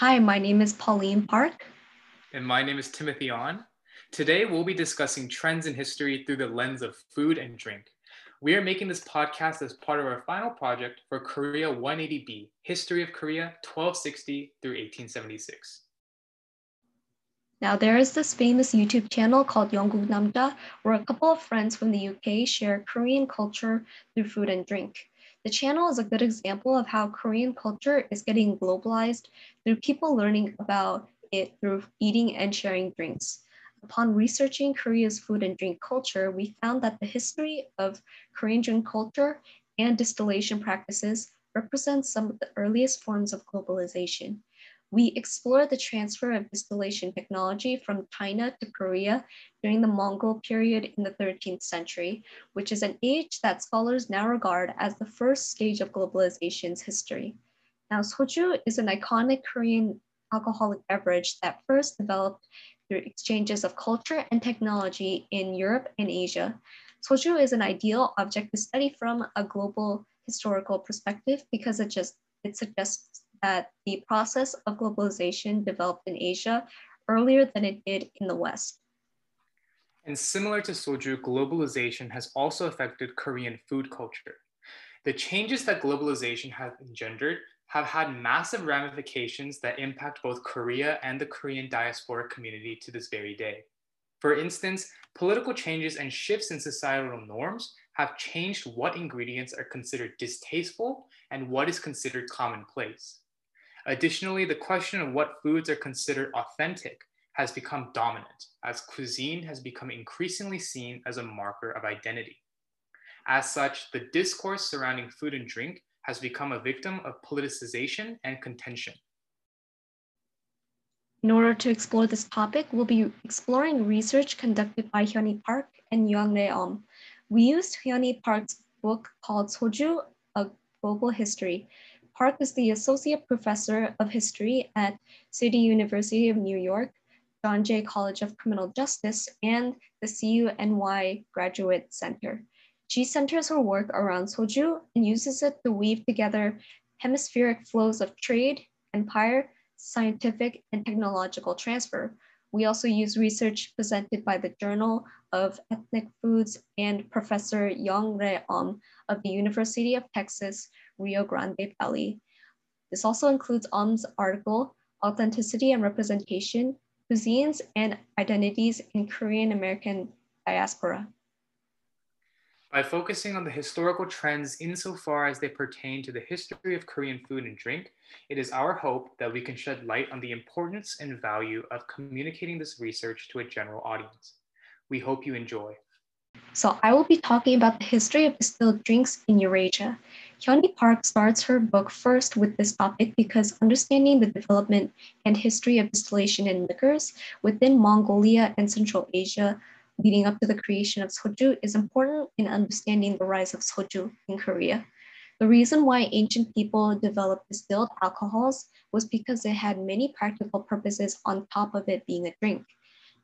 Hi, my name is Pauline Park. And my name is Timothy On. Today, we'll be discussing trends in history through the lens of food and drink. We are making this podcast as part of our final project for Korea 180B, History of Korea 1260 through 1876. Now, there is this famous YouTube channel called Yongguk Namja, where a couple of friends from the UK share Korean culture through food and drink. The channel is a good example of how Korean culture is getting globalized through people learning about it through eating and sharing drinks. Upon researching Korea's food and drink culture, we found that the history of Korean drink culture and distillation practices represents some of the earliest forms of globalization. We explore the transfer of distillation technology from China to Korea during the Mongol period in the 13th century, which is an age that scholars now regard as the first stage of globalization's history. Now, soju is an iconic Korean alcoholic beverage that first developed through exchanges of culture and technology in Europe and Asia. Soju is an ideal object to study from a global historical perspective because it just it suggests that the process of globalization developed in Asia earlier than it did in the West. And similar to soju, globalization has also affected Korean food culture. The changes that globalization has engendered have had massive ramifications that impact both Korea and the Korean diaspora community to this very day. For instance, political changes and shifts in societal norms have changed what ingredients are considered distasteful and what is considered commonplace. Additionally, the question of what foods are considered authentic has become dominant as cuisine has become increasingly seen as a marker of identity. As such, the discourse surrounding food and drink has become a victim of politicization and contention. In order to explore this topic, we'll be exploring research conducted by Hyunhee Park and Young Rae Um. We used Hyunhee Park's book called Soju, A Global History, Park is the Associate Professor of History at City University of New York, John Jay College of Criminal Justice, and the CUNY Graduate Center. She centers her work around soju and uses it to weave together hemispheric flows of trade, empire, scientific, and technological transfer. We also use research presented by the Journal of Ethnic Foods and Professor Young Rae Um of the University of Texas Rio Grande Valley. This also includes Um's article, Authenticity and Representation, Cuisines and Identities in Korean American Diaspora. By focusing on the historical trends insofar as they pertain to the history of Korean food and drink, it is our hope that we can shed light on the importance and value of communicating this research to a general audience. We hope you enjoy. So I will be talking about the history of distilled drinks in Eurasia. Hyunhee Park starts her book first with this topic because understanding the development and history of distillation in liquors within Mongolia and Central Asia leading up to the creation of soju is important in understanding the rise of soju in Korea. The reason why ancient people developed distilled alcohols was because it had many practical purposes on top of it being a drink.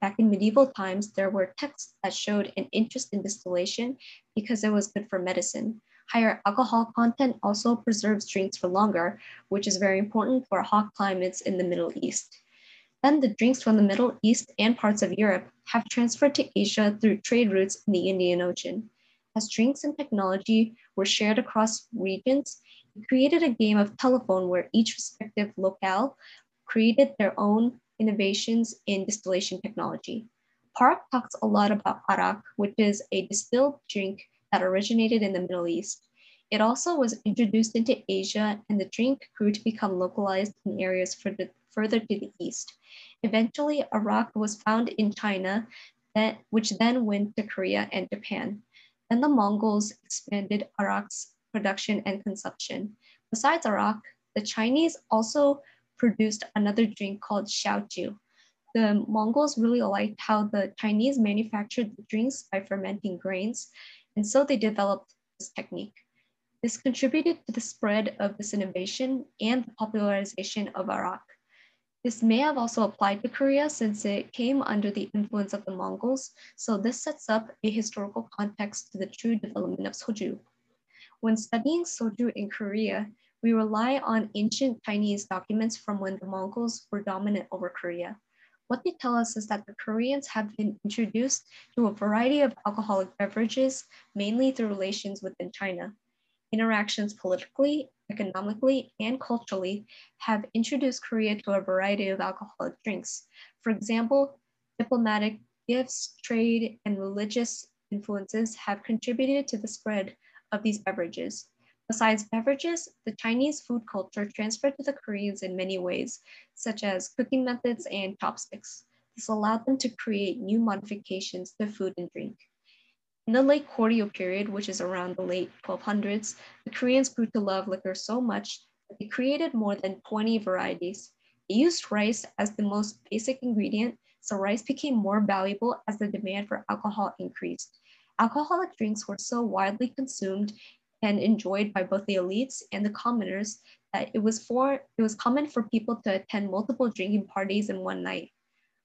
Back in medieval times, there were texts that showed an interest in distillation because it was good for medicine. Higher alcohol content also preserves drinks for longer, which is very important for hot climates in the Middle East. Then the drinks from the Middle East and parts of Europe have transferred to Asia through trade routes in the Indian Ocean. As drinks and technology were shared across regions, it created a game of telephone where each respective locale created their own innovations in distillation technology. Park talks a lot about arak, which is a distilled drink that originated in the Middle East. It also was introduced into Asia, and the drink grew to become localized in areas further, further to the east. Eventually, arak was found in China, that, which then went to Korea and Japan. Then the Mongols expanded arak's production and consumption. Besides arak, the Chinese also produced another drink called xiaoju. The Mongols really liked how the Chinese manufactured the drinks by fermenting grains, and so they developed this technique. This contributed to the spread of this innovation and the popularization of arak. This may have also applied to Korea since it came under the influence of the Mongols, so this sets up a historical context to the true development of soju. When studying soju in Korea, we rely on ancient Chinese documents from when the Mongols were dominant over Korea. What they tell us is that the Koreans have been introduced to a variety of alcoholic beverages, mainly through relations within China. Interactions politically, economically, and culturally have introduced Korea to a variety of alcoholic drinks. For example, diplomatic gifts, trade, and religious influences have contributed to the spread of these beverages. Besides beverages, the Chinese food culture transferred to the Koreans in many ways, such as cooking methods and chopsticks. This allowed them to create new modifications to food and drink. In the late Goryeo period, which is around the late 1200s, the Koreans grew to love liquor so much that they created more than 20 varieties. They used rice as the most basic ingredient, so rice became more valuable as the demand for alcohol increased. Alcoholic drinks were so widely consumed and enjoyed by both the elites and the commoners that it was for it was common for people to attend multiple drinking parties in one night.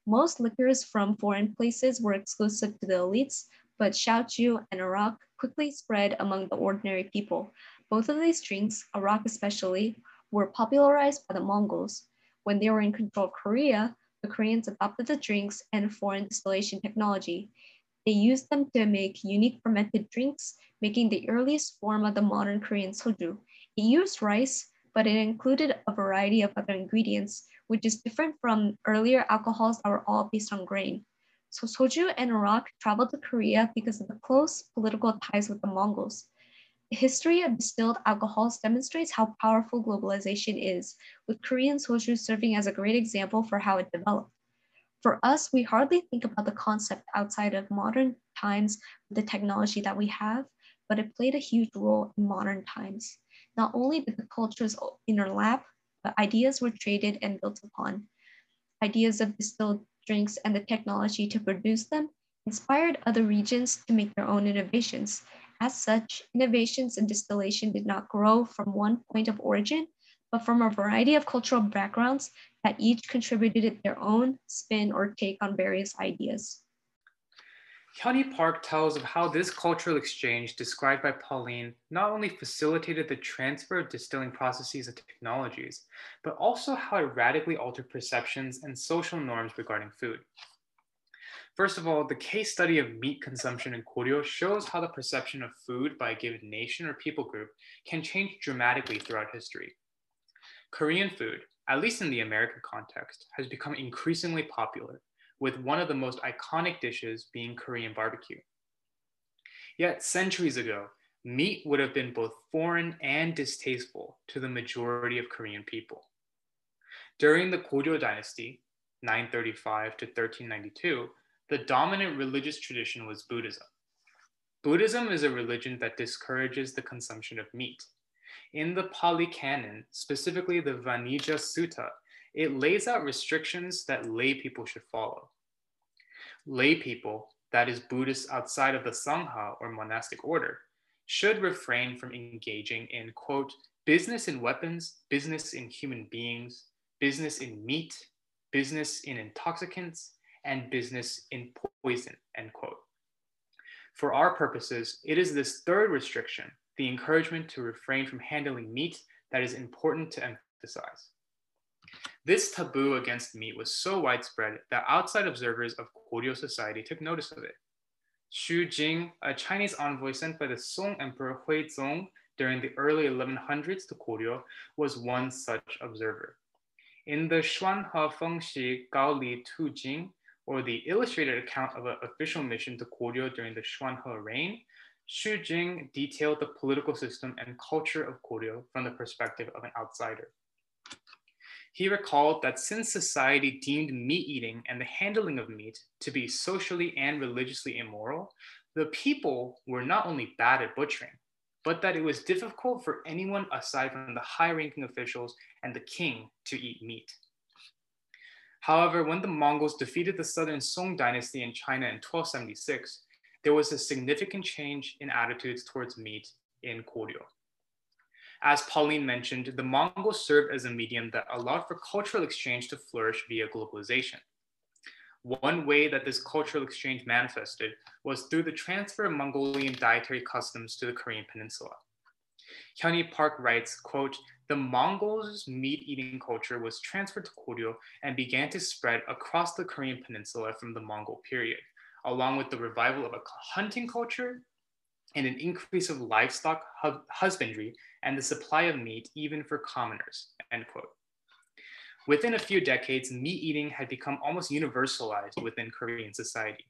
Most liquors from foreign places were exclusive to the elites, but shochu and arak quickly spread among the ordinary people. Both of these drinks, arak especially, were popularized by the Mongols. When they were in control of Korea, the Koreans adopted the drinks and foreign distillation technology. They used them to make unique fermented drinks, making the earliest form of the modern Korean soju. It used rice, but it included a variety of other ingredients, which is different from earlier alcohols that were all based on grain. So soju and arak traveled to Korea because of the close political ties with the Mongols. The history of distilled alcohols demonstrates how powerful globalization is, with Korean soju serving as a great example for how it developed. For us, we hardly think about the concept outside of modern times with the technology that we have, but it played a huge role in modern times. Not only did the cultures interlap, but ideas were traded and built upon. Ideas of distilled drinks and the technology to produce them inspired other regions to make their own innovations. As such, innovations in distillation did not grow from one point of origin, but from a variety of cultural backgrounds that each contributed their own spin or take on various ideas. Hyunhee Park tells of how this cultural exchange described by Pauline not only facilitated the transfer of distilling processes and technologies, but also how it radically altered perceptions and social norms regarding food. First of all, the case study of meat consumption in Goryeo shows how the perception of food by a given nation or people group can change dramatically throughout history. Korean food, at least in the American context, has become increasingly popular, with one of the most iconic dishes being Korean barbecue. Yet centuries ago, meat would have been both foreign and distasteful to the majority of Korean people. During the Goryeo dynasty, 935 to 1392, the dominant religious tradition was Buddhism. Buddhism is a religion that discourages the consumption of meat, in the Pali Canon, specifically the Vanijja Sutta, it lays out restrictions that lay people should follow. Lay people, that is, Buddhists outside of the Sangha or monastic order, should refrain from engaging in, quote, business in weapons, business in human beings, business in meat, business in intoxicants, and business in poison, end quote. For our purposes, it is this third restriction the encouragement to refrain from handling meat that is important to emphasize. This taboo against meat was so widespread that outside observers of Goryeo society took notice of it. Xu Jing, a Chinese envoy sent by the Song Emperor Huizong during the early 1100s to Goryeo, was one such observer. In the Xuanhe Fengshi Gao Li Tu Jing, or the illustrated account of an official mission to Goryeo during the Xuanhe reign, Xu Jing detailed the political system and culture of Goryeo from the perspective of an outsider. He recalled that since society deemed meat eating and the handling of meat to be socially and religiously immoral, the people were not only bad at butchering, but that it was difficult for anyone aside from the high ranking officials and the king to eat meat. However, when the Mongols defeated the southern Song dynasty in China in 1276, there was a significant change in attitudes towards meat in Koryo. As Pauline mentioned, the Mongols served as a medium that allowed for cultural exchange to flourish via globalization. One way that this cultural exchange manifested was through the transfer of Mongolian dietary customs to the Korean peninsula. Hyunhee Park writes, quote, the Mongols' meat-eating culture was transferred to Koryo and began to spread across the Korean peninsula from the Mongol period, along with the revival of a hunting culture and an increase of livestock husbandry and the supply of meat even for commoners, end quote. Within a few decades, meat eating had become almost universalized within Korean society.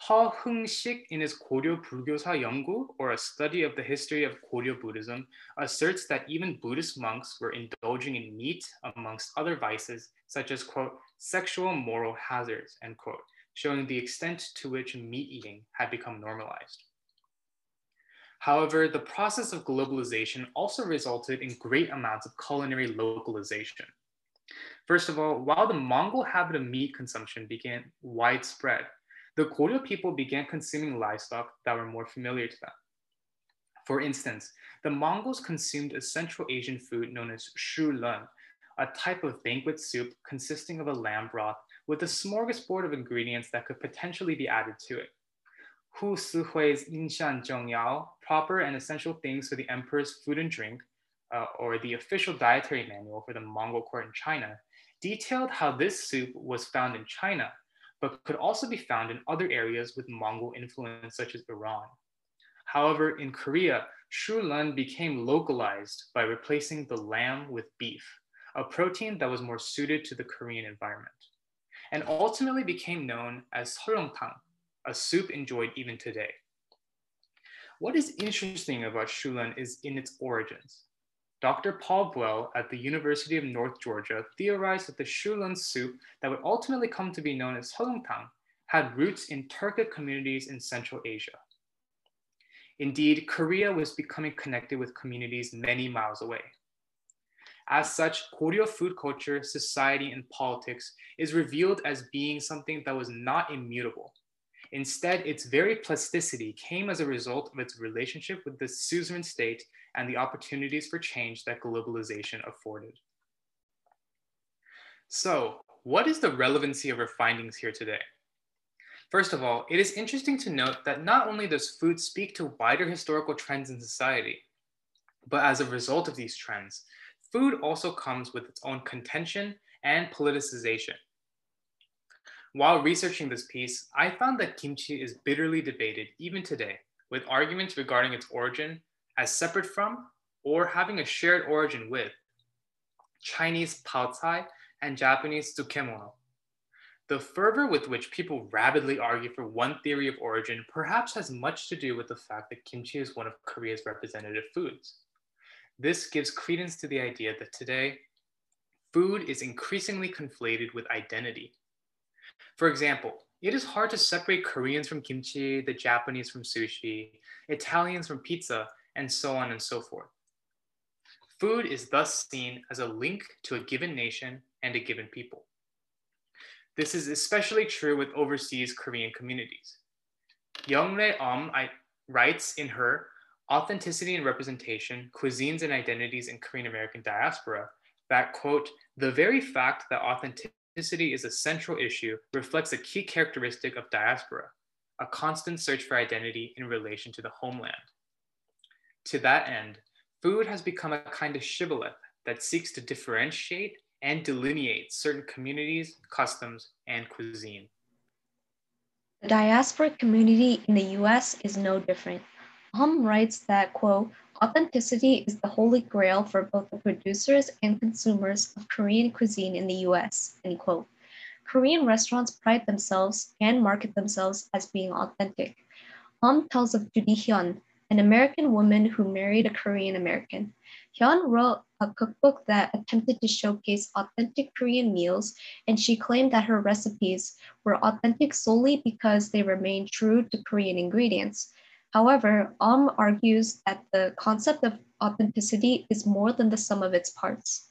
Ha Hung-sik in his Koryo Bulgyosa Yeongu, or a study of the history of Koryo Buddhism, asserts that even Buddhist monks were indulging in meat amongst other vices, such as, quote, sexual moral hazards, end quote, showing the extent to which meat eating had become normalized. However, the process of globalization also resulted in great amounts of culinary localization. First of all, while the Mongol habit of meat consumption began widespread, the Goryeo people began consuming livestock that were more familiar to them. For instance, the Mongols consumed a Central Asian food known as shulen, a type of banquet soup consisting of a lamb broth with a smorgasbord of ingredients that could potentially be added to it. Hu Sihui's Yinshan Zhengyao, proper and essential things for the emperor's food and drink, uh, or the official dietary manual for the Mongol court in China, detailed how this soup was found in China, but could also be found in other areas with Mongol influence, such as Iran. However, in Korea, Lun became localized by replacing the lamb with beef, a protein that was more suited to the Korean environment, and ultimately became known as seolleongtang, a soup enjoyed even today. What is interesting about shulen is in its origins. Dr. Paul Buell at the University of North Georgia theorized that the shulen soup that would ultimately come to be known as seolleongtang had roots in Turkic communities in Central Asia. Indeed, Korea was becoming connected with communities many miles away. As such, Goryeo food culture, society, and politics is revealed as being something that was not immutable, Instead, its very plasticity came as a result of its relationship with the suzerain state and the opportunities for change that globalization afforded. So, what is the relevancy of our findings here today? First of all, it is interesting to note that not only does food speak to wider historical trends in society, but as a result of these trends, food also comes with its own contention and politicization. While researching this piece, I found that kimchi is bitterly debated even today, with arguments regarding its origin as separate from or having a shared origin with Chinese paocai and Japanese tsukemono. The fervor with which people rapidly argue for one theory of origin perhaps has much to do with the fact that kimchi is one of Korea's representative foods. This gives credence to the idea that today, food is increasingly conflated with identity for example, it is hard to separate Koreans from kimchi, the Japanese from sushi, Italians from pizza, and so on and so forth. Food is thus seen as a link to a given nation and a given people. This is especially true with overseas Korean communities. Young Rae Um writes in her Authenticity and Representation, Cuisines and Identities in Korean American Diaspora that, quote, the very fact that authenticity is a central issue reflects a key characteristic of diaspora, a constant search for identity in relation to the homeland. To that end, food has become a kind of shibboleth that seeks to differentiate and delineate certain communities, customs, and cuisine. The diaspora community in the US is no different. Hum writes that, quote, Authenticity is the holy grail for both the producers and consumers of Korean cuisine in the US. End quote. Korean restaurants pride themselves and market themselves as being authentic. Mom tells of Judy Hyun, an American woman who married a Korean American. Hyun wrote a cookbook that attempted to showcase authentic Korean meals, and she claimed that her recipes were authentic solely because they remained true to Korean ingredients. However, Om argues that the concept of authenticity is more than the sum of its parts.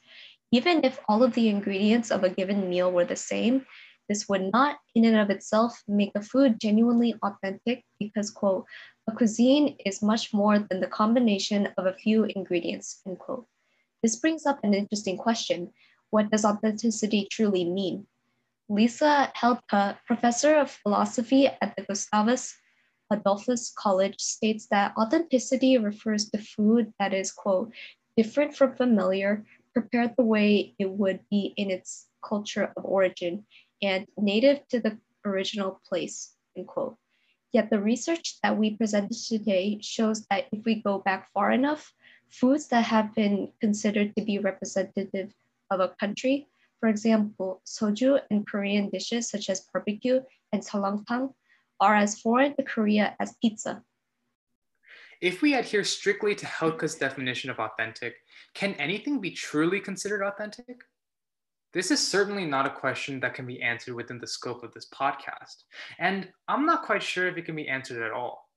Even if all of the ingredients of a given meal were the same, this would not in and of itself make a food genuinely authentic because, quote, a cuisine is much more than the combination of a few ingredients, end quote. This brings up an interesting question. What does authenticity truly mean? Lisa Heldke, professor of philosophy at the Gustavus Adolphus College states that authenticity refers to food that is, quote, different from familiar, prepared the way it would be in its culture of origin, and native to the original place, end quote. Yet the research that we presented today shows that if we go back far enough, foods that have been considered to be representative of a country, for example, soju and Korean dishes such as barbecue and seolleongtang, are as foreign to Korea as pizza. If we adhere strictly to Heldke's definition of authentic, can anything be truly considered authentic? This is certainly not a question that can be answered within the scope of this podcast, and I'm not quite sure if it can be answered at all.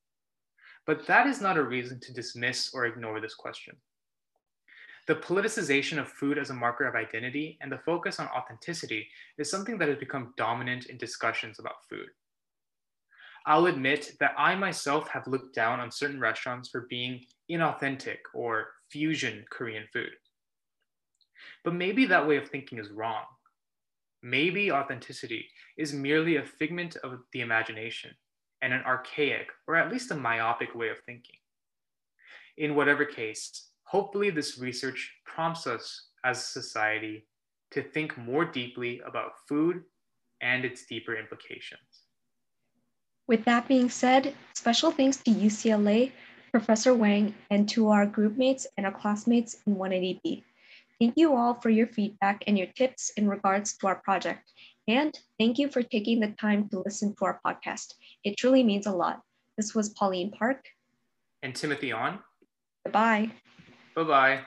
But that is not a reason to dismiss or ignore this question. The politicization of food as a marker of identity and the focus on authenticity is something that has become dominant in discussions about food. I'll admit that I myself have looked down on certain restaurants for being inauthentic or fusion Korean food. But maybe that way of thinking is wrong. Maybe authenticity is merely a figment of the imagination and an archaic or at least a myopic way of thinking. In whatever case, hopefully this research prompts us as a society to think more deeply about food and its deeper implications. With that being said, special thanks to UCLA, Professor Wang, and to our group mates and our classmates in 180B. Thank you all for your feedback and your tips in regards to our project. And thank you for taking the time to listen to our podcast. It truly means a lot. This was Pauline Park. And Timothy On. Goodbye. Bye bye.